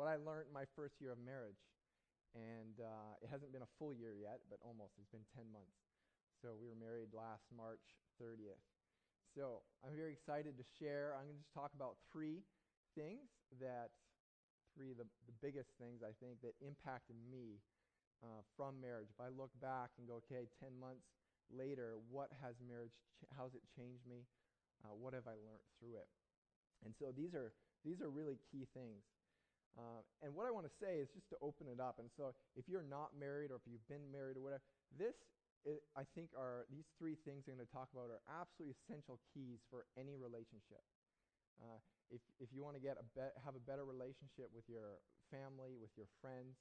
what I learned my first year of marriage. And uh, it hasn't been a full year yet, but almost. It's been 10 months. So we were married last March 30th. So I'm very excited to share. I'm going to just talk about three things that, three of the, the biggest things I think that impacted me uh, from marriage. If I look back and go, okay, 10 months later, what has marriage, ch- how's it changed me? Uh, what have I learned through it? And so these are, these are really key things. Uh, and what I want to say is just to open it up. And so if you're not married or if you've been married or whatever, this, it, I think, are these three things I'm going to talk about are absolutely essential keys for any relationship. Uh, if, if you want to get a be- have a better relationship with your family, with your friends,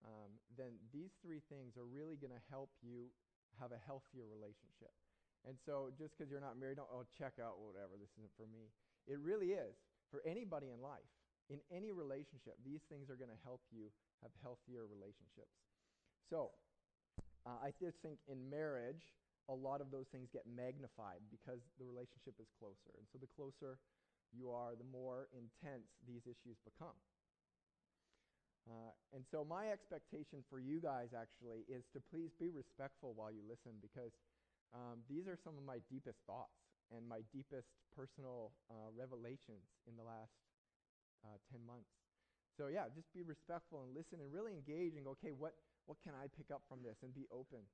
um, then these three things are really going to help you have a healthier relationship. And so just because you're not married, don't, oh, check out whatever, this isn't for me. It really is for anybody in life in any relationship, these things are going to help you have healthier relationships. So, uh, I just think in marriage, a lot of those things get magnified because the relationship is closer. And so, the closer you are, the more intense these issues become. Uh, and so, my expectation for you guys actually is to please be respectful while you listen because um, these are some of my deepest thoughts and my deepest personal uh, revelations in the last uh, 10 months. So, yeah, just be respectful and listen and really engage and go, okay, what, what can I pick up from this and be open.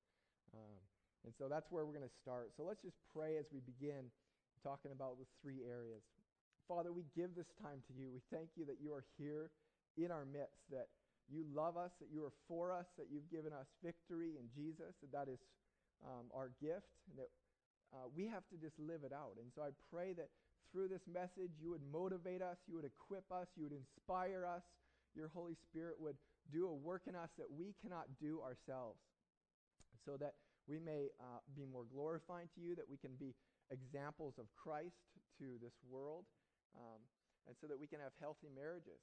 Um, and so that's where we're going to start. So let's just pray as we begin talking about the three areas. Father, we give this time to you. We thank you that you are here in our midst, that you love us, that you are for us, that you've given us victory in Jesus, that that is um, our gift, and that uh, we have to just live it out. And so I pray that through this message, you would motivate us, you would equip us, you would inspire us. Your Holy Spirit would do a work in us that we cannot do ourselves, so that we may uh, be more glorifying to you, that we can be examples of Christ to this world, um, and so that we can have healthy marriages.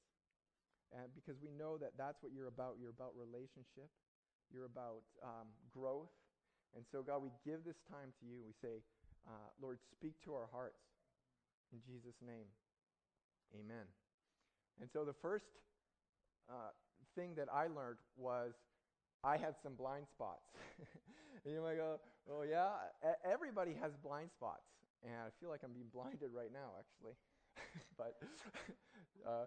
And because we know that that's what you're about. You're about relationship, you're about um, growth. And so, God, we give this time to you. We say, uh, Lord, speak to our hearts. In Jesus' name, amen. And so the first uh, thing that I learned was I had some blind spots. and you might go, well, yeah, everybody has blind spots. And I feel like I'm being blinded right now, actually. but uh,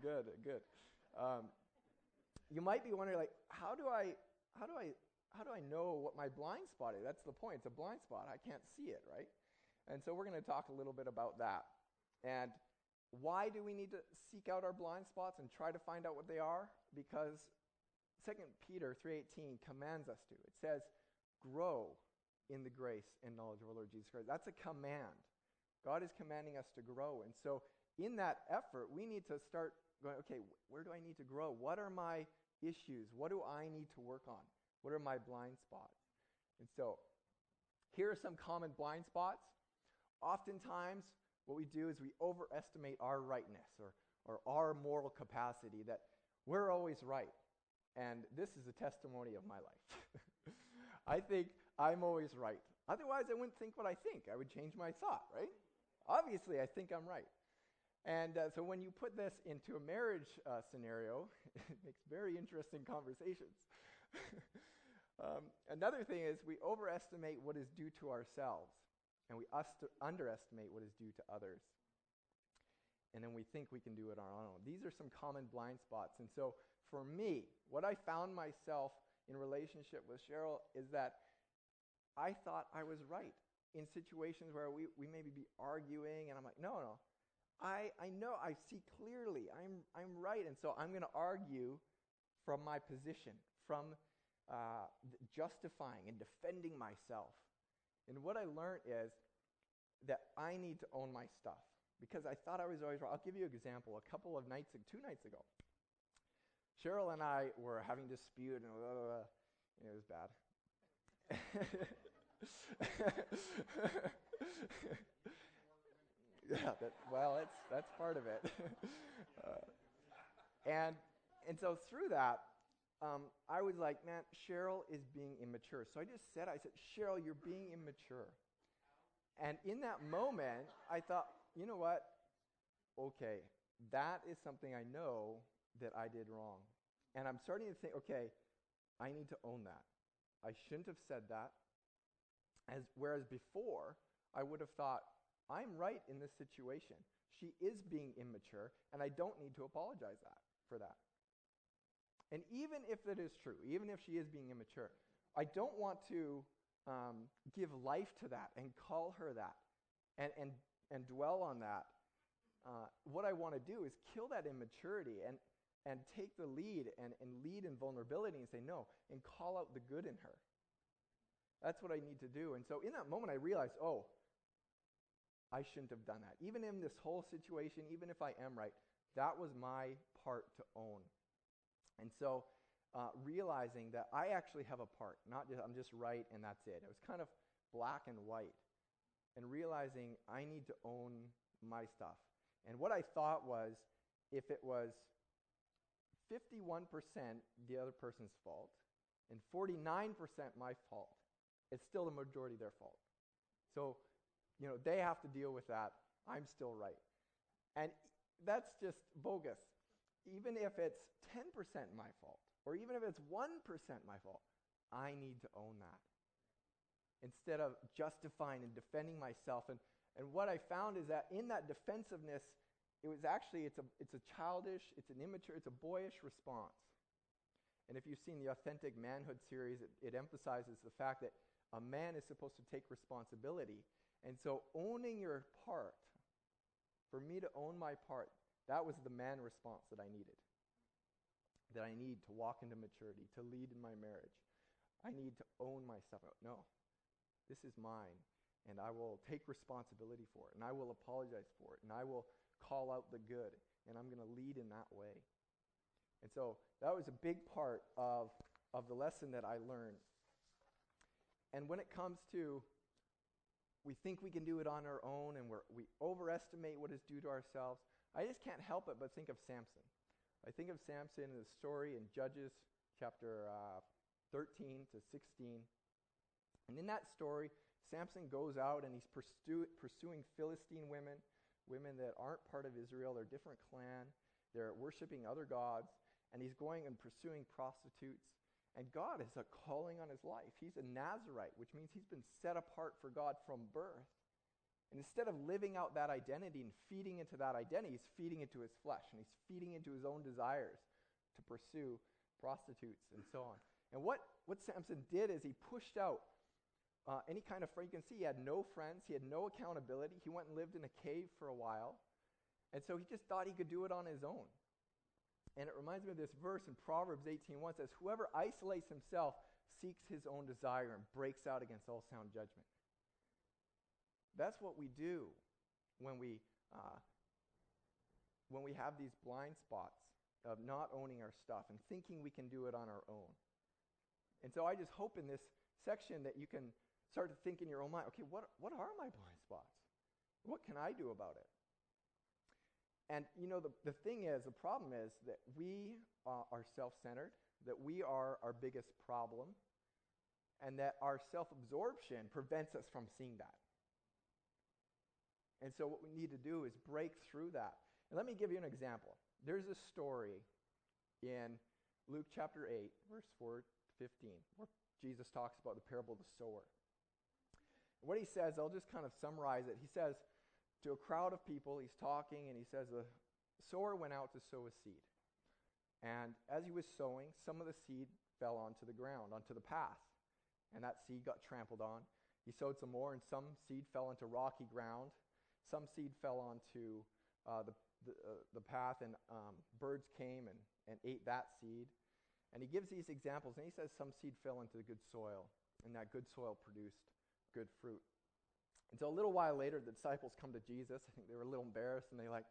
good, good. Um, you might be wondering, like, how do I, how do I, how do I know what my blind spot is? That's the point. It's a blind spot. I can't see it, right? And so we're going to talk a little bit about that. And why do we need to seek out our blind spots and try to find out what they are? Because 2 Peter 3:18 commands us to. It says, "Grow in the grace and knowledge of our Lord Jesus Christ." That's a command. God is commanding us to grow. And so in that effort, we need to start going, okay, where do I need to grow? What are my issues? What do I need to work on? What are my blind spots? And so here are some common blind spots oftentimes what we do is we overestimate our rightness or, or our moral capacity, that we're always right. And this is a testimony of my life. I think I'm always right. Otherwise, I wouldn't think what I think. I would change my thought, right? Obviously, I think I'm right. And uh, so when you put this into a marriage uh, scenario, it makes very interesting conversations. um, another thing is we overestimate what is due to ourselves and we underestimate what is due to others. And then we think we can do it on our own. These are some common blind spots. And so for me, what I found myself in relationship with Cheryl is that I thought I was right in situations where we, we maybe be arguing, and I'm like, no, no. I, I know, I see clearly, I'm, I'm right. And so I'm going to argue from my position, from uh, justifying and defending myself. And what I learned is that I need to own my stuff because I thought I was always wrong. I'll give you an example. A couple of nights, two nights ago, Cheryl and I were having a dispute, and blah, blah, blah. it was bad. yeah, that, well, that's that's part of it. uh, and and so through that, um, I was like, man, Cheryl is being immature. So I just said, I said, Cheryl, you're being immature. And in that moment, I thought, you know what? Okay, that is something I know that I did wrong. And I'm starting to think, okay, I need to own that. I shouldn't have said that. As, whereas before, I would have thought, I'm right in this situation. She is being immature, and I don't need to apologize that, for that. And even if it is true, even if she is being immature, I don't want to um, give life to that and call her that and, and, and dwell on that. Uh, what I want to do is kill that immaturity and, and take the lead and, and lead in vulnerability and say no and call out the good in her. That's what I need to do. And so in that moment, I realized, oh, I shouldn't have done that. Even in this whole situation, even if I am right, that was my part to own. And so uh, realizing that I actually have a part, not just I'm just right and that's it. It was kind of black and white. And realizing I need to own my stuff. And what I thought was if it was 51% the other person's fault and 49% my fault, it's still the majority their fault. So, you know, they have to deal with that. I'm still right. And that's just bogus. Even if it's 10% my fault, or even if it's 1% my fault, I need to own that. Instead of justifying and defending myself. And, and what I found is that in that defensiveness, it was actually, it's a, it's a childish, it's an immature, it's a boyish response. And if you've seen the Authentic Manhood series, it, it emphasizes the fact that a man is supposed to take responsibility. And so owning your part, for me to own my part, that was the man response that I needed. That I need to walk into maturity, to lead in my marriage. I need to own my stuff. No, this is mine. And I will take responsibility for it. And I will apologize for it. And I will call out the good. And I'm going to lead in that way. And so that was a big part of, of the lesson that I learned and when it comes to we think we can do it on our own and we overestimate what is due to ourselves, I just can't help it but think of Samson. I think of Samson in the story in Judges chapter uh, 13 to 16. And in that story, Samson goes out and he's pursu- pursuing Philistine women, women that aren't part of Israel, they're a different clan, they're worshiping other gods, and he's going and pursuing prostitutes. And God is a calling on his life. He's a Nazarite, which means he's been set apart for God from birth. And instead of living out that identity and feeding into that identity, he's feeding into his flesh and he's feeding into his own desires to pursue prostitutes and so on. And what, what Samson did is he pushed out uh, any kind of frequency. He had no friends, he had no accountability. He went and lived in a cave for a while. And so he just thought he could do it on his own. And it reminds me of this verse in Proverbs 18:1 says, "Whoever isolates himself seeks his own desire and breaks out against all sound judgment." That's what we do when we uh, when we have these blind spots of not owning our stuff and thinking we can do it on our own. And so I just hope in this section that you can start to think in your own mind, okay, what, what are my blind spots? What can I do about it? And you know, the, the thing is, the problem is that we uh, are self centered, that we are our biggest problem, and that our self absorption prevents us from seeing that. And so, what we need to do is break through that. And let me give you an example. There's a story in Luke chapter 8, verse 4 to 15, where Jesus talks about the parable of the sower. What he says, I'll just kind of summarize it. He says, to a crowd of people. He's talking and he says, The sower went out to sow a seed. And as he was sowing, some of the seed fell onto the ground, onto the path. And that seed got trampled on. He sowed some more, and some seed fell into rocky ground. Some seed fell onto uh, the, the, uh, the, path, and um, birds came and, and ate that seed. And he gives these examples, and he says some seed fell into the good soil, and that good soil produced good fruit. And so a little while later, the disciples come to Jesus. I think they were a little embarrassed, and they like,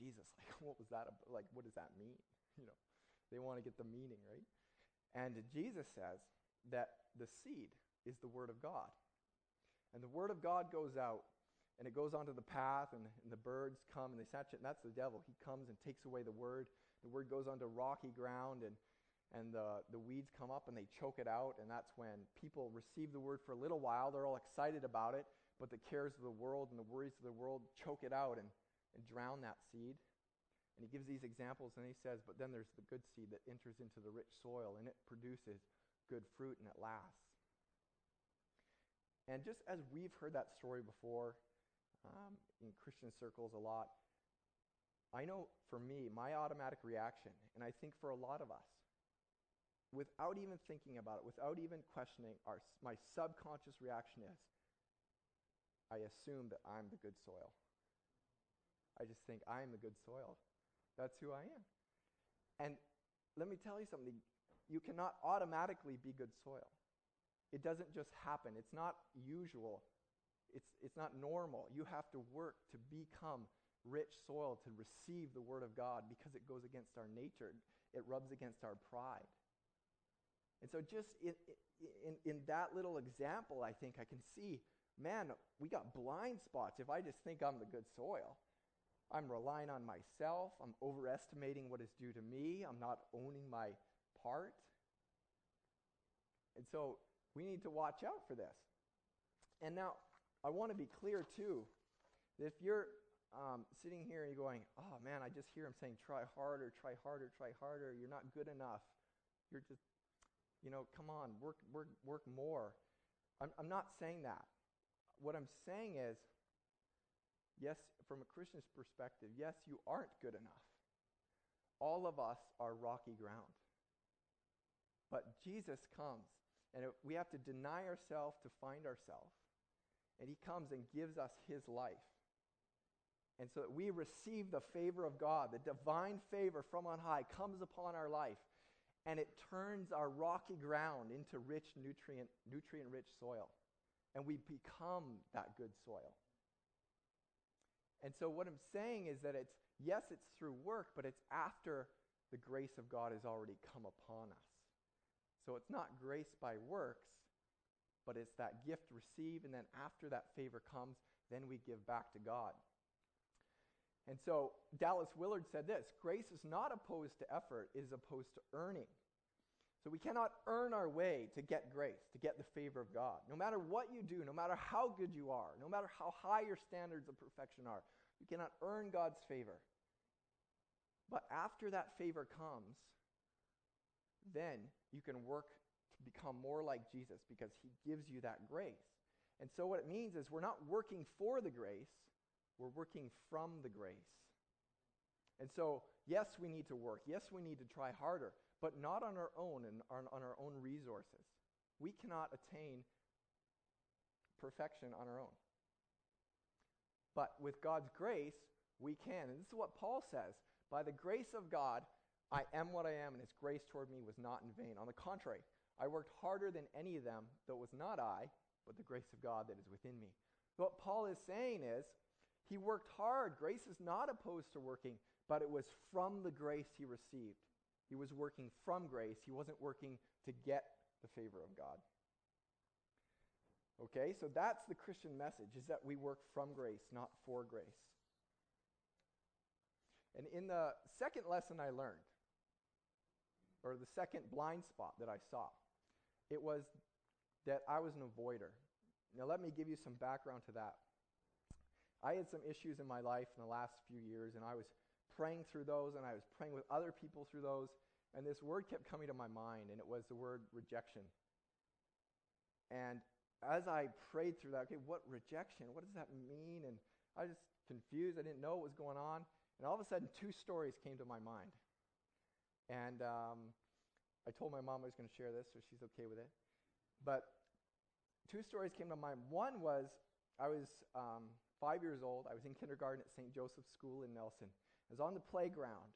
Jesus, like, what was that? About? Like, what does that mean? You know, they want to get the meaning, right? And Jesus says that the seed is the word of God. And the word of God goes out, and it goes onto the path, and, and the birds come, and they snatch it, and that's the devil. He comes and takes away the word. The word goes onto rocky ground, and and the, the weeds come up and they choke it out, and that's when people receive the word for a little while. They're all excited about it, but the cares of the world and the worries of the world choke it out and, and drown that seed. And he gives these examples and he says, but then there's the good seed that enters into the rich soil and it produces good fruit and it lasts. And just as we've heard that story before um, in Christian circles a lot, I know for me, my automatic reaction, and I think for a lot of us, without even thinking about it, without even questioning, our, my subconscious reaction is I assume that I'm the good soil. I just think I am the good soil. That's who I am. And let me tell you something you cannot automatically be good soil. It doesn't just happen, it's not usual, it's, it's not normal. You have to work to become rich soil to receive the Word of God because it goes against our nature, it rubs against our pride. And so, just in, in, in that little example, I think I can see man, we got blind spots if I just think I'm the good soil. I'm relying on myself. I'm overestimating what is due to me. I'm not owning my part. And so we need to watch out for this. And now, I want to be clear too that if you're um, sitting here and you're going, oh man, I just hear him saying, try harder, try harder, try harder. You're not good enough. You're just, you know, come on, work, work, work more. I'm, I'm not saying that. What I'm saying is, yes, from a Christian's perspective, yes, you aren't good enough. All of us are rocky ground. But Jesus comes, and it, we have to deny ourselves to find ourselves. And he comes and gives us his life. And so that we receive the favor of God, the divine favor from on high comes upon our life, and it turns our rocky ground into rich, nutrient, nutrient rich soil. And we become that good soil. And so, what I'm saying is that it's, yes, it's through work, but it's after the grace of God has already come upon us. So, it's not grace by works, but it's that gift received, and then after that favor comes, then we give back to God. And so Dallas Willard said this grace is not opposed to effort, it is opposed to earning. So we cannot earn our way to get grace, to get the favor of God. No matter what you do, no matter how good you are, no matter how high your standards of perfection are, you cannot earn God's favor. But after that favor comes, then you can work become more like Jesus because he gives you that grace. And so what it means is we're not working for the grace, we're working from the grace. And so, yes, we need to work. Yes, we need to try harder, but not on our own and on, on our own resources. We cannot attain perfection on our own. But with God's grace, we can. And this is what Paul says By the grace of God, I am what I am, and his grace toward me was not in vain. On the contrary, I worked harder than any of them, though it was not I, but the grace of God that is within me. What Paul is saying is, he worked hard. Grace is not opposed to working, but it was from the grace he received. He was working from grace. He wasn't working to get the favor of God. Okay, so that's the Christian message is that we work from grace, not for grace. And in the second lesson I learned, or the second blind spot that I saw, it was that I was an avoider. Now, let me give you some background to that. I had some issues in my life in the last few years, and I was praying through those, and I was praying with other people through those, and this word kept coming to my mind, and it was the word rejection. And as I prayed through that, okay, what rejection? What does that mean? And I was just confused. I didn't know what was going on. And all of a sudden, two stories came to my mind. And um, I told my mom I was going to share this, so she's okay with it. But two stories came to mind. One was I was um, five years old. I was in kindergarten at St. Joseph's School in Nelson. I was on the playground,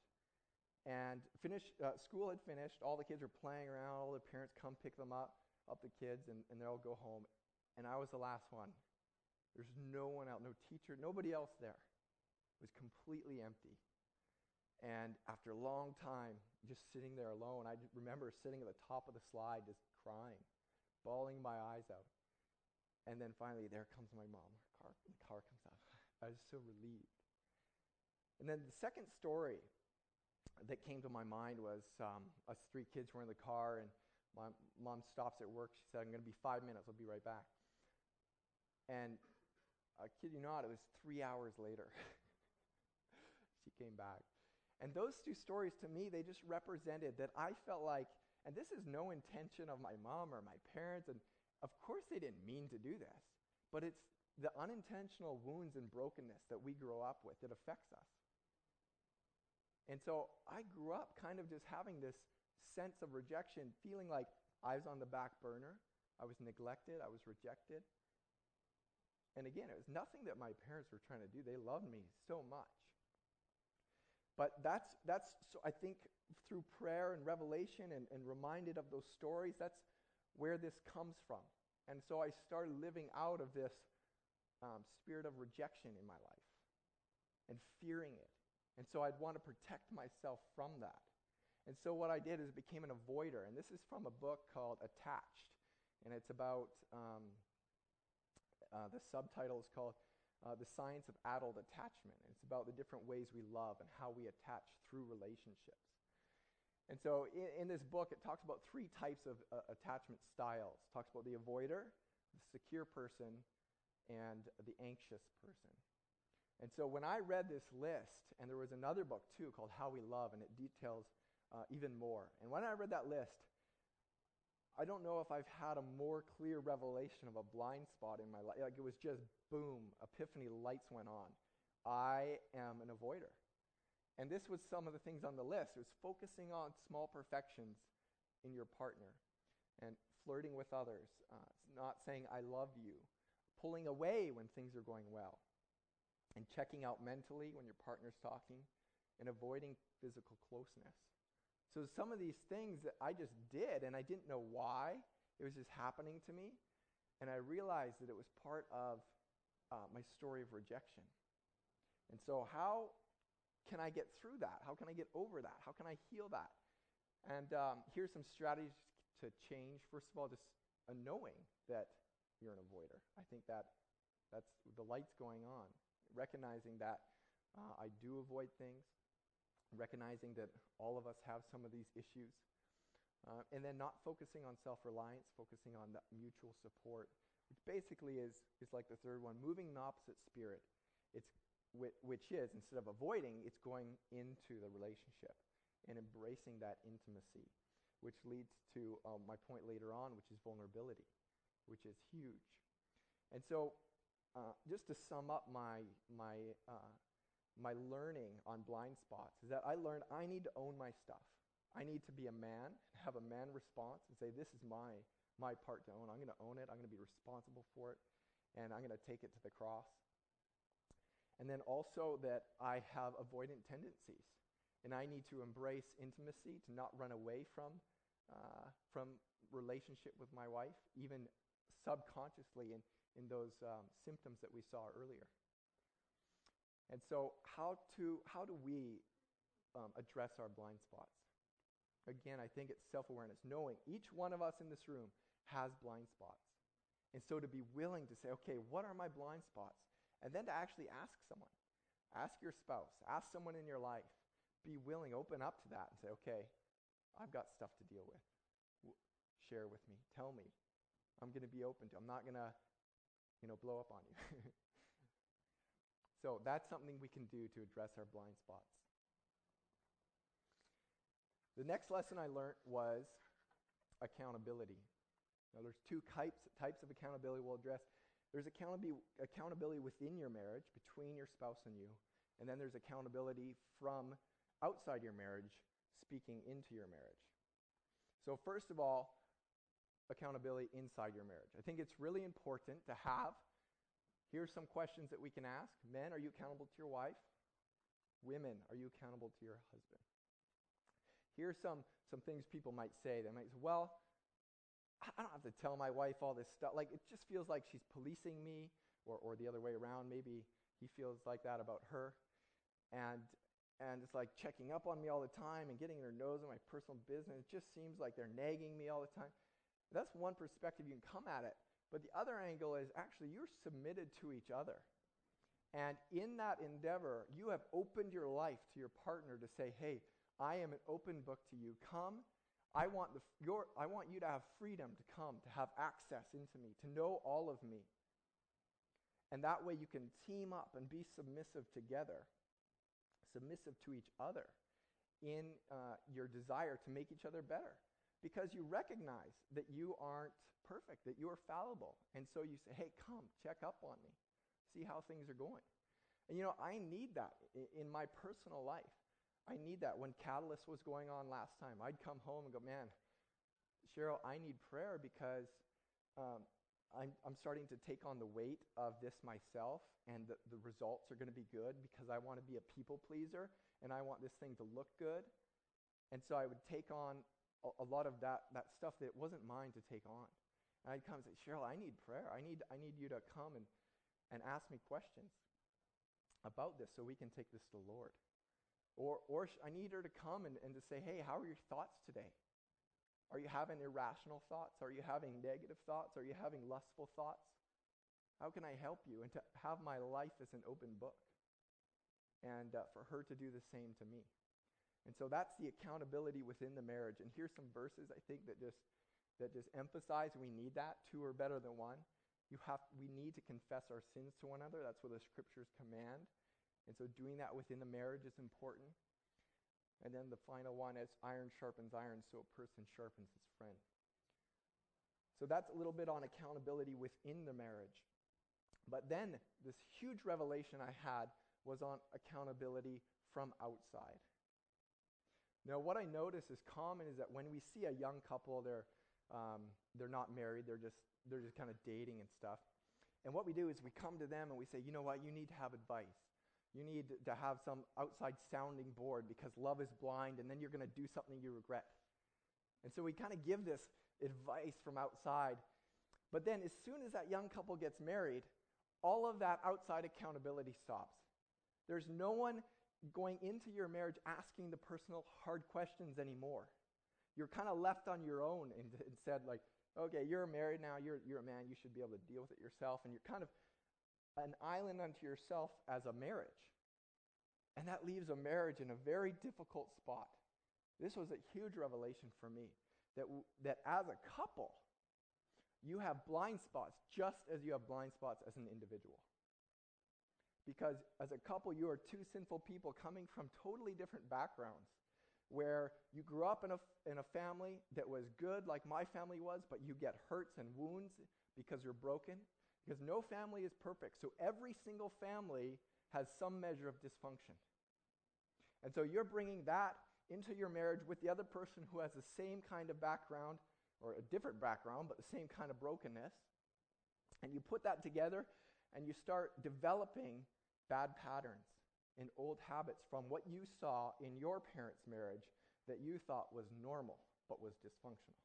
and finished, uh, school had finished. All the kids were playing around. All the parents come pick them up, up the kids, and, and they all go home. And I was the last one. There's no one else, no teacher, nobody else there. It was completely empty. And after a long time, just sitting there alone, I remember sitting at the top of the slide, just crying, bawling my eyes out. And then finally, there comes my mom car, the car comes out. I was so relieved. And then the second story that came to my mind was um, us three kids were in the car, and my mom stops at work. She said, I'm going to be five minutes. I'll be right back. And I kid you not, it was three hours later. she came back. And those two stories to me, they just represented that I felt like, and this is no intention of my mom or my parents, and of course they didn't mean to do this, but it's the unintentional wounds and brokenness that we grow up with that affects us. And so I grew up kind of just having this sense of rejection, feeling like I was on the back burner, I was neglected, I was rejected. And again, it was nothing that my parents were trying to do. They loved me so much. But that's, that's so I think through prayer and revelation and, and reminded of those stories, that's where this comes from. And so I started living out of this um, spirit of rejection in my life and fearing it. And so I'd want to protect myself from that. And so what I did is became an avoider. And this is from a book called Attached. And it's about, um, uh, the subtitle is called uh, The Science of Adult Attachment. It's about the different ways we love and how we attach through relationships. And so in, in this book, it talks about three types of uh, attachment styles. It talks about the avoider, the secure person, and the anxious person. And so when I read this list, and there was another book too called How We Love, and it details uh, even more. And when I read that list, I don't know if I've had a more clear revelation of a blind spot in my life. Like it was just boom, epiphany, lights went on. I am an avoider. And this was some of the things on the list. It was focusing on small perfections in your partner and flirting with others, uh, not saying, I love you, pulling away when things are going well, and checking out mentally when your partner's talking, and avoiding physical closeness. So some of these things that I just did, and I didn't know why, it was just happening to me. And I realized that it was part of uh, my story of rejection. And so, how can I get through that? How can I get over that? How can I heal that? And um, here's some strategies to change. First of all, just a knowing that you're an avoider. I think that that's the lights going on. Recognizing that uh, I do avoid things, recognizing that all of us have some of these issues, uh, and then not focusing on self-reliance, focusing on that mutual support, which basically is, is like the third one, moving in the opposite spirit. It's which is instead of avoiding, it's going into the relationship and embracing that intimacy, which leads to um, my point later on, which is vulnerability, which is huge. And so, uh, just to sum up my my uh, my learning on blind spots is that I learned I need to own my stuff. I need to be a man, and have a man response, and say, "This is my my part to own. I'm going to own it. I'm going to be responsible for it, and I'm going to take it to the cross." And then also that I have avoidant tendencies, and I need to embrace intimacy, to not run away from uh, from relationship with my wife, even subconsciously in in those um, symptoms that we saw earlier. And so, how, to, how do we um, address our blind spots? Again, I think it's self awareness, knowing each one of us in this room has blind spots. And so, to be willing to say, okay, what are my blind spots? And then to actually ask someone. Ask your spouse, ask someone in your life. Be willing, open up to that and say, okay, I've got stuff to deal with. W- share with me. Tell me. I'm going to be open to. I'm not going to, you know, blow up on you. So that's something we can do to address our blind spots. The next lesson I learned was accountability. Now, there's two types, types of accountability we'll address. There's accountability, accountability within your marriage, between your spouse and you, and then there's accountability from outside your marriage, speaking into your marriage. So, first of all, accountability inside your marriage. I think it's really important to have Here's some questions that we can ask. Men, are you accountable to your wife? Women, are you accountable to your husband? Here's some, some things people might say. They might say, well, I don't have to tell my wife all this stuff. Like, it just feels like she's policing me, or, or the other way around. Maybe he feels like that about her. And, and it's like checking up on me all the time and getting their nose in my personal business. It just seems like they're nagging me all the time. That's one perspective you can come at it. But the other angle is actually you're submitted to each other. And in that endeavor, you have opened your life to your partner to say, hey, I am an open book to you. Come. I want, the, your, I want you to have freedom to come, to have access into me, to know all of me. And that way you can team up and be submissive together, submissive to each other. in uh, your desire to make each other better because you recognize that you aren't perfect, that you are fallible. And so you say, hey, come, check up on me, see how things are going. And you know, I need that in my personal life. I need that. When Catalyst was going on last time, I'd come home and go, man, Cheryl, I need prayer because um, I'm, I'm starting to take on the weight of this myself, and the, the results are going to be good because I want to be a people pleaser and I want this thing to look good. And so I would take on a, lot of that, that stuff that wasn't mine to take on. And I'd come and say, Cheryl, I need prayer. I need, I need you to come and, and ask me questions about this so we can take this to the Lord. Or, or I need her to come and, and to say, hey, how are your thoughts today? Are you having irrational thoughts? Are you having negative thoughts? Are you having lustful thoughts? How can I help you? And to have my life as an open book. And uh, for her to do the same to me. And so that's the accountability within the marriage. And here's some verses I think that just that just emphasize we need that. Two are better than one. You have we need to confess our sins to one another. That's what the scriptures command. And so doing that within the marriage is important. And then the final one is iron sharpens iron, so a person sharpens his friend. So that's a little bit on accountability within the marriage. But then this huge revelation I had was on accountability from outside. Now, what I notice is common is that when we see a young couple, they're, um, they're not married, they're just, they're just kind of dating and stuff. And what we do is we come to them and we say, you know what, you need to have advice. You need to have some outside sounding board because love is blind and then you're going to do something you regret. And so we kind of give this advice from outside. But then as soon as that young couple gets married, all of that outside accountability stops. There's no one going into your marriage asking the personal hard questions anymore. You're kind of left on your own and, and said, like, okay, you're married now, you're, you're a man, you should be able to deal with it yourself. And you're kind of an island unto yourself as a marriage. And that leaves a marriage in a very difficult spot. This was a huge revelation for me that, w- that as a couple, you have blind spots just as you have blind spots as an individual. Because as a couple, you are two sinful people coming from totally different backgrounds, where you grew up in a, in a family that was good, like my family was, but you get hurts and wounds because you're broken. Because no family is perfect. So every single family has some measure of dysfunction. And so you're bringing that into your marriage with the other person who has the same kind of background, or a different background, but the same kind of brokenness. And you put that together and you start developing bad patterns and old habits from what you saw in your parents' marriage that you thought was normal but was dysfunctional.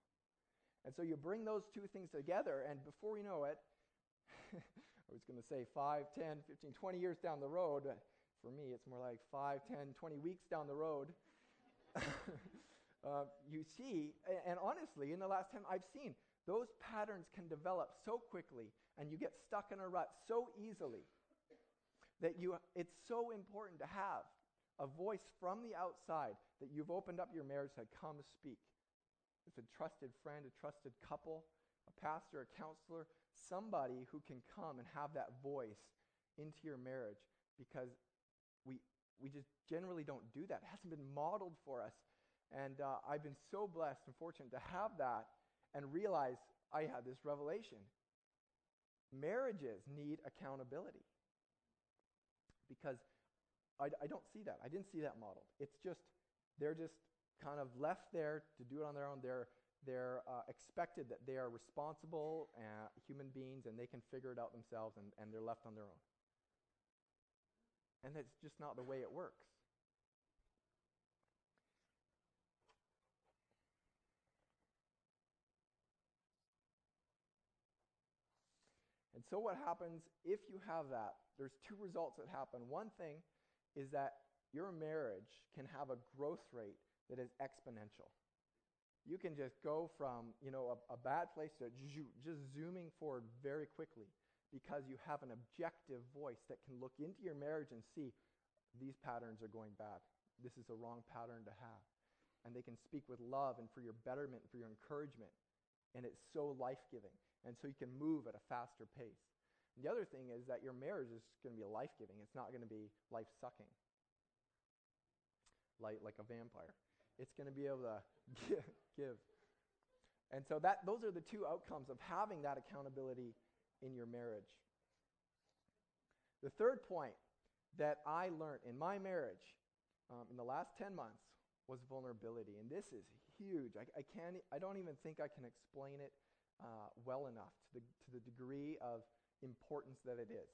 And so you bring those two things together, and before you know it, I was going to say 5, 10, 15, 20 years down the road. For me, it's more like 5, 10, 20 weeks down the road. uh, you see, and honestly, in the last time I've seen, those patterns can develop so quickly and you get stuck in a rut so easily that you, it's so important to have a voice from the outside that you've opened up your marriage to come speak. It's a trusted friend, a trusted couple, a pastor, a counselor, somebody who can come and have that voice into your marriage because we, we just generally don't do that. It hasn't been modeled for us. And uh, I've been so blessed and fortunate to have that and realize I had this revelation. Marriages need accountability because I, I don't see that. I didn't see that modeled. It's just, they're just kind of left there to do it on their own. They're they're uh, expected that they are responsible uh, human beings and they can figure it out themselves and, and they're left on their own. And that's just not the way it works. And so, what happens if you have that? There's two results that happen. One thing is that your marriage can have a growth rate that is exponential. You can just go from you know a, a bad place to just zooming forward very quickly because you have an objective voice that can look into your marriage and see these patterns are going bad. This is a wrong pattern to have. And they can speak with love and for your betterment for your encouragement. And it's so life-giving and so you can move at a faster pace and the other thing is that your marriage is going to be life-giving it's not going to be life-sucking light like a vampire. It's going to be able to give. And so that those are the two outcomes of having that accountability in your marriage. The third point that I learned in my marriage um, in the last 10 months was vulnerability. And this is huge. I, I, can't, I don't even think I can explain it uh, well enough to the, to the degree of importance that it is.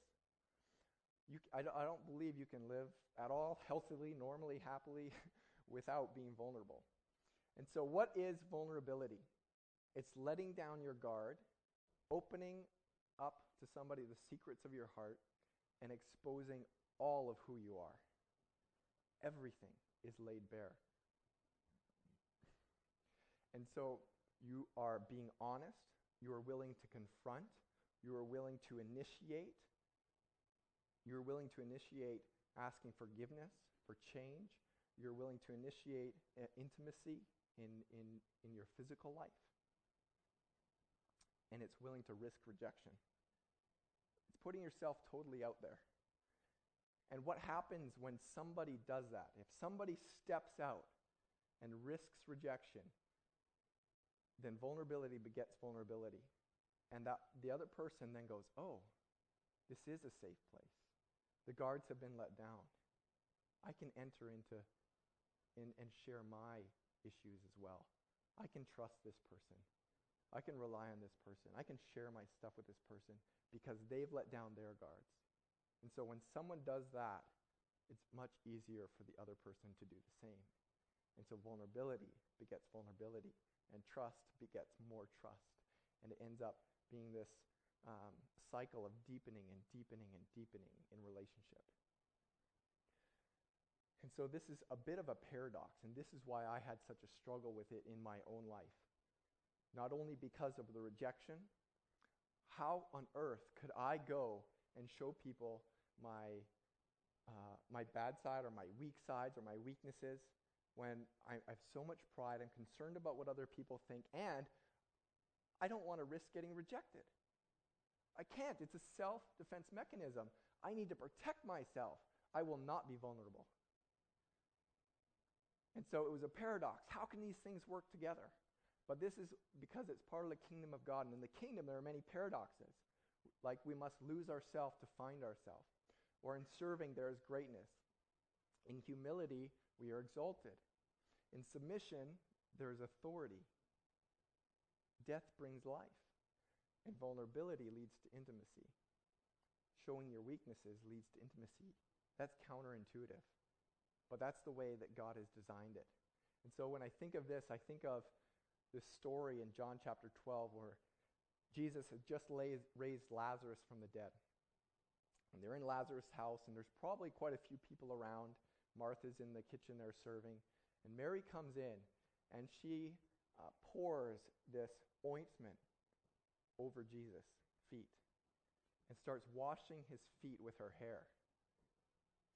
You, I, I don't believe you can live at all healthily, normally, happily without being vulnerable. And so, what is vulnerability? It's letting down your guard, opening up to somebody the secrets of your heart, and exposing all of who you are. Everything is laid bare. And so you are being honest, you are willing to confront, you are willing to initiate, you're willing to initiate asking forgiveness for change, you're willing to initiate uh, intimacy in, in, in your physical life, and it's willing to risk rejection. It's putting yourself totally out there. And what happens when somebody does that? If somebody steps out and risks rejection, then vulnerability begets vulnerability. And that the other person then goes, "Oh, this is a safe place. The guards have been let down. I can enter into in, and share my issues as well. I can trust this person. I can rely on this person. I can share my stuff with this person because they've let down their guards. And so when someone does that, it's much easier for the other person to do the same. And so vulnerability begets vulnerability. And trust begets more trust. And it ends up being this um, cycle of deepening and deepening and deepening in relationship. And so this is a bit of a paradox, and this is why I had such a struggle with it in my own life. Not only because of the rejection, how on earth could I go and show people my, uh, my bad side or my weak sides or my weaknesses when I, I have so much pride, I'm concerned about what other people think, and I don't want to risk getting rejected. I can't. It's a self defense mechanism. I need to protect myself. I will not be vulnerable. And so it was a paradox. How can these things work together? But this is because it's part of the kingdom of God. And in the kingdom, there are many paradoxes. Like we must lose ourselves to find ourselves. Or in serving, there is greatness. In humility, we are exalted. In submission, there is authority. Death brings life, and vulnerability leads to intimacy. Showing your weaknesses leads to intimacy. That's counterintuitive, but that's the way that God has designed it. And so when I think of this, I think of this story in John chapter 12 where Jesus had just raised Lazarus from the dead. And they're in Lazarus' house, and there's probably quite a few people around. Martha's in the kitchen there serving. And Mary comes in, and she uh, pours this ointment over Jesus' feet and starts washing his feet with her hair.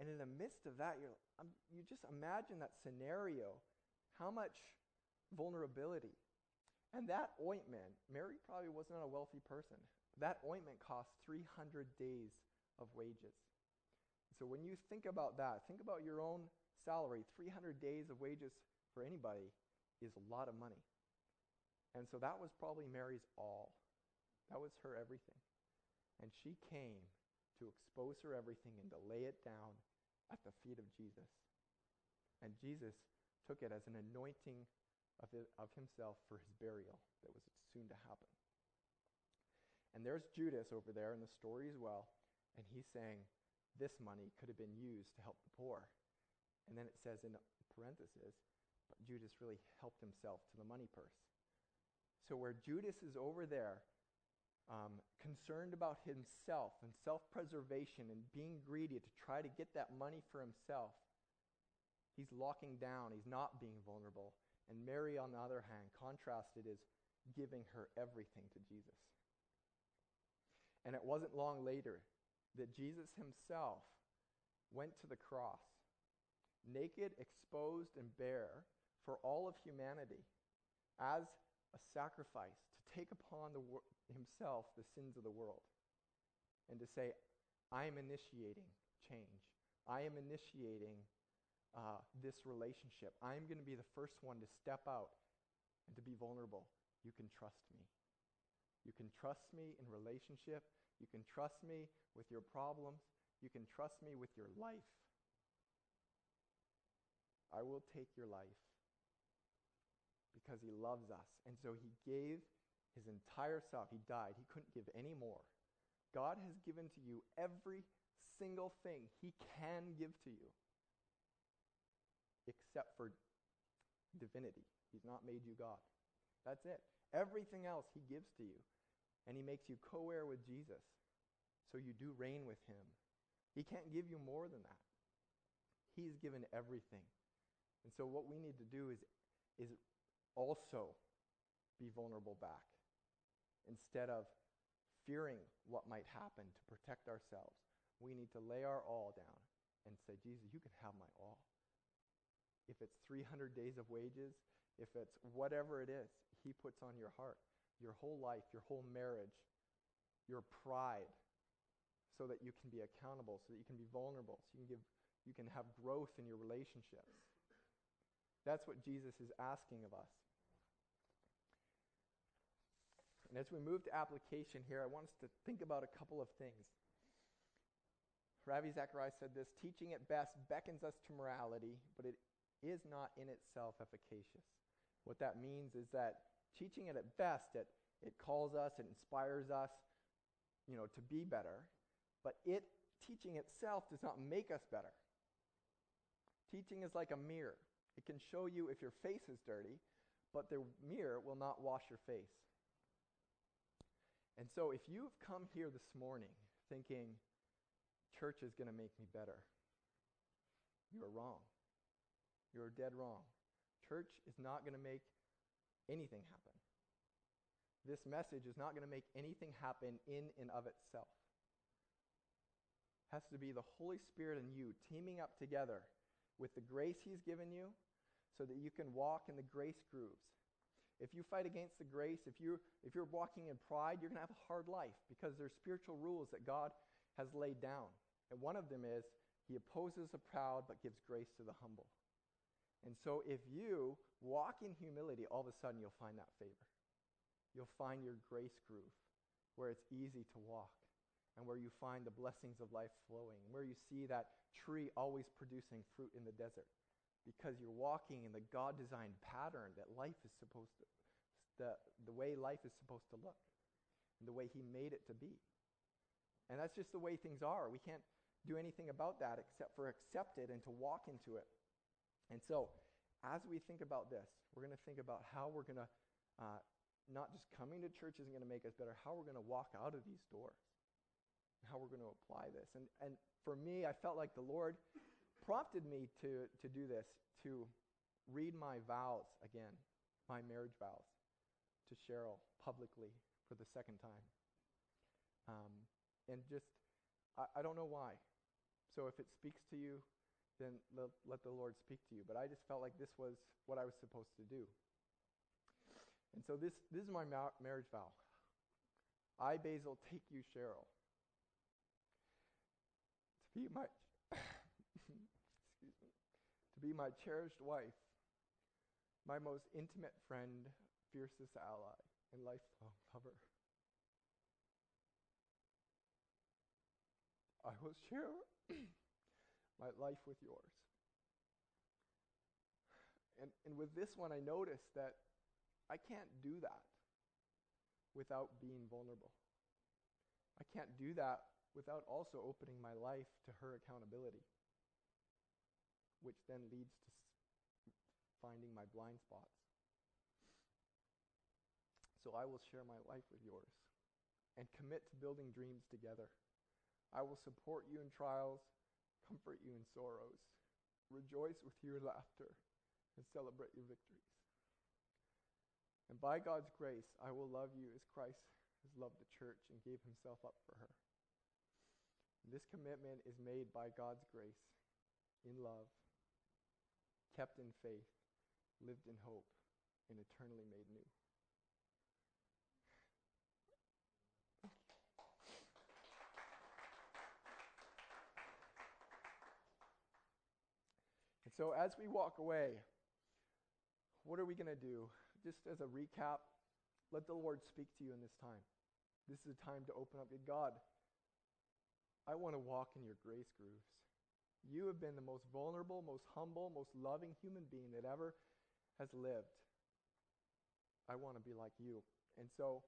And in the midst of that, you're, um, you just imagine that scenario, how much vulnerability. And that ointment, Mary probably was not a wealthy person. That ointment cost 300 days of wages. So when you think about that, think about your own salary. 300 days of wages for anybody is a lot of money. And so that was probably Mary's all. That was her everything. And she came to expose her everything and to lay it down at the feet of Jesus. And Jesus took it as an anointing of, it, of himself for his burial that was soon to happen. And there's Judas over there in the story as well. And he's saying, this money could have been used to help the poor. And then it says in parentheses, but Judas really helped himself to the money purse. So where Judas is over there, um, concerned about himself and self preservation and being greedy to try to get that money for himself, he's locking down, he's not being vulnerable. And Mary, on the other hand, contrasted, is giving her everything to Jesus. And it wasn't long later that Jesus himself went to the cross, naked, exposed, and bare for all of humanity as a sacrifice to take upon the, himself the sins of the world and to say, I am initiating change. I am initiating uh, this relationship. I'm going to be the first one to step out and to be vulnerable. You can trust me. You can trust me in relationship. You can trust me with your problems. You can trust me with your life. I will take your life because he loves us. And so he gave his entire self. He died. He couldn't give any more. God has given to you every single thing he can give to you except for divinity. He's not made you God. That's it. Everything else he gives to you. And he makes you co heir with Jesus. So you do reign with him. He can't give you more than that. He's given everything. And so what we need to do is, is also be vulnerable back instead of fearing what might happen to protect ourselves. We need to lay our all down and say, Jesus, you can have my all. If it's 300 days of wages, if it's whatever it is, He puts on your heart, your whole life, your whole marriage, your pride, so that you can be accountable, so that you can be vulnerable, so you can, give, you can have growth in your relationships. That's what Jesus is asking of us. And as we move to application here, I want us to think about a couple of things. Ravi Zacharias said this teaching at best beckons us to morality, but it is not in itself efficacious. What that means is that teaching it at best, it, it calls us, it inspires us, you know, to be better, but it teaching itself does not make us better. Teaching is like a mirror. It can show you if your face is dirty, but the mirror will not wash your face. And so if you've come here this morning thinking church is going to make me better, you're wrong. You're dead wrong. Church is not going to make anything happen. This message is not going to make anything happen in and of itself. It has to be the Holy Spirit and you teaming up together with the grace He's given you so that you can walk in the grace grooves if you fight against the grace, if you're, if you're walking in pride, you're going to have a hard life because there's spiritual rules that God has laid down. And one of them is he opposes the proud but gives grace to the humble. And so if you walk in humility, all of a sudden you'll find that favor. You'll find your grace groove where it's easy to walk and where you find the blessings of life flowing, where you see that tree always producing fruit in the desert because you're walking in the God designed pattern that life is supposed to, the, the way life is supposed to look, and the way He made it to be. And that's just the way things are. We can't do anything about that except for accept it and to walk into it. And so, as we think about this, we're going to think about how we're going to, uh, not just coming to church isn't going to make us better, how we're going to walk out of these doors, how we're going to apply this. And, and for me, I felt like the Lord prompted me to, to do this, to read my vows again, my marriage vows, to Cheryl publicly for the second time. Um, and just, I, I, don't know why. So if it speaks to you, then let, the Lord speak to you. But I just felt like this was what I was supposed to do. And so this, this is my ma- marriage vow. I, Basil, take you, Cheryl, to be my excuse me, to be my cherished wife, my most intimate friend, fiercest ally, and lifelong lover. I will share my life with yours. And, and with this one, I noticed that I can't do that without being vulnerable. I can't do that without also opening my life to her accountability which then leads to finding my blind spots. So I will share my life with yours and commit to building dreams together. I will support you in trials, comfort you in sorrows, rejoice with your laughter, and celebrate your victories. And by God's grace, I will love you as Christ has loved the church and gave himself up for her. And this commitment is made by God's grace in love kept in faith, lived in hope, and eternally made new. So, as we walk away, what are we going to do? Just as a recap, let the Lord speak to you in this time. This is a time to open up. God, I want to walk in your grace grooves. You have been the most vulnerable, most humble, most loving human being that ever has lived. I want to be like you. And so,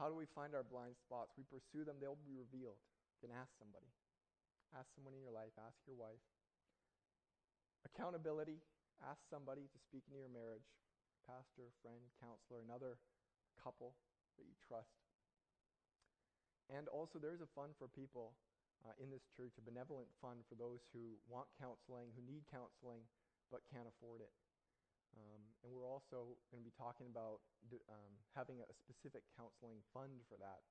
how do we find our blind spots? We pursue them, they'll be revealed. You can ask somebody. Ask someone in your life, ask your wife. Accountability, ask somebody to speak into your marriage pastor, friend, counselor, another couple that you trust. And also, there's a fund for people uh, in this church, a benevolent fund for those who want counseling, who need counseling, but can't afford it. Um, and we're also going to be talking about um, having a specific counseling fund for that,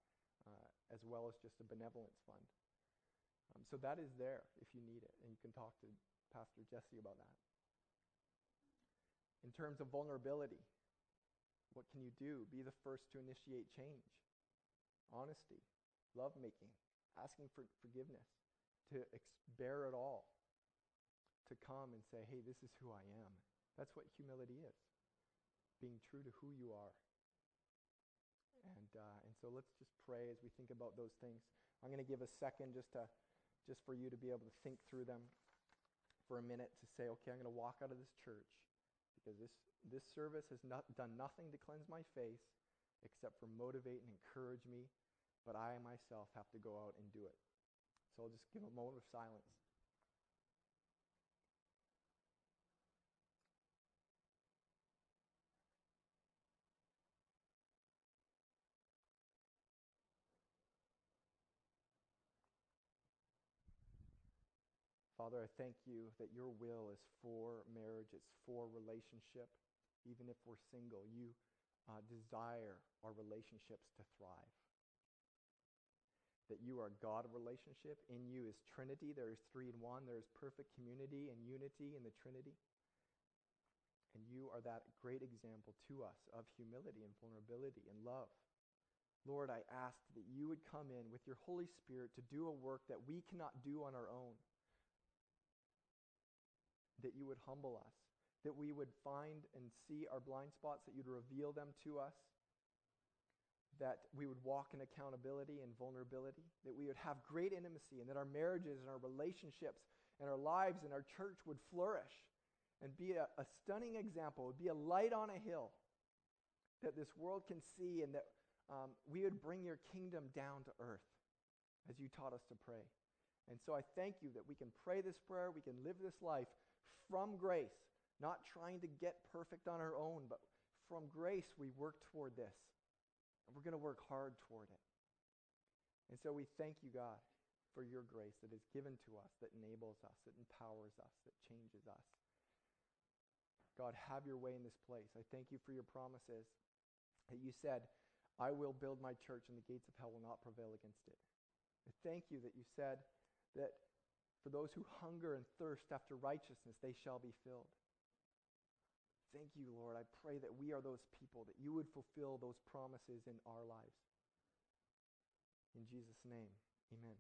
uh, as well as just a benevolence fund. Um, so that is there if you need it, and you can talk to Pastor Jesse about that. In terms of vulnerability, what can you do? Be the first to initiate change. Honesty, love making, asking for forgiveness, to ex- bear it all, to come and say, hey, this is who I am. That's what humility is being true to who you are. And, uh, and so let's just pray as we think about those things. I'm going to give a second just, to, just for you to be able to think through them for a minute to say, okay, I'm going to walk out of this church because this, this service has not done nothing to cleanse my face except for motivate and encourage me, but I myself have to go out and do it. So I'll just give a moment of silence. Father, I thank you that your will is for marriage, it's for relationship. Even if we're single, you uh, desire our relationships to thrive. That you are God of relationship. In you is Trinity. There is three in one. There is perfect community and unity in the Trinity. And you are that great example to us of humility and vulnerability and love. Lord, I ask that you would come in with your Holy Spirit to do a work that we cannot do on our own that you would humble us, that we would find and see our blind spots, that you'd reveal them to us, that we would walk in accountability and vulnerability, that we would have great intimacy, and that our marriages and our relationships and our lives and our church would flourish and be a, a stunning example, would be a light on a hill that this world can see, and that um, we would bring your kingdom down to earth as you taught us to pray. And so I thank you that we can pray this prayer, we can live this life from grace, not trying to get perfect on our own, but from grace we work toward this. And we're going to work hard toward it. And so we thank you, God, for your grace that is given to us, that enables us, that empowers us, that changes us. God, have your way in this place. I thank you for your promises that you said, I will build my church and the gates of hell will not prevail against it. I thank you that you said that for those who hunger and thirst after righteousness, they shall be filled. Thank you, Lord. I pray that we are those people, that you would fulfill those promises in our lives. In Jesus' name, amen.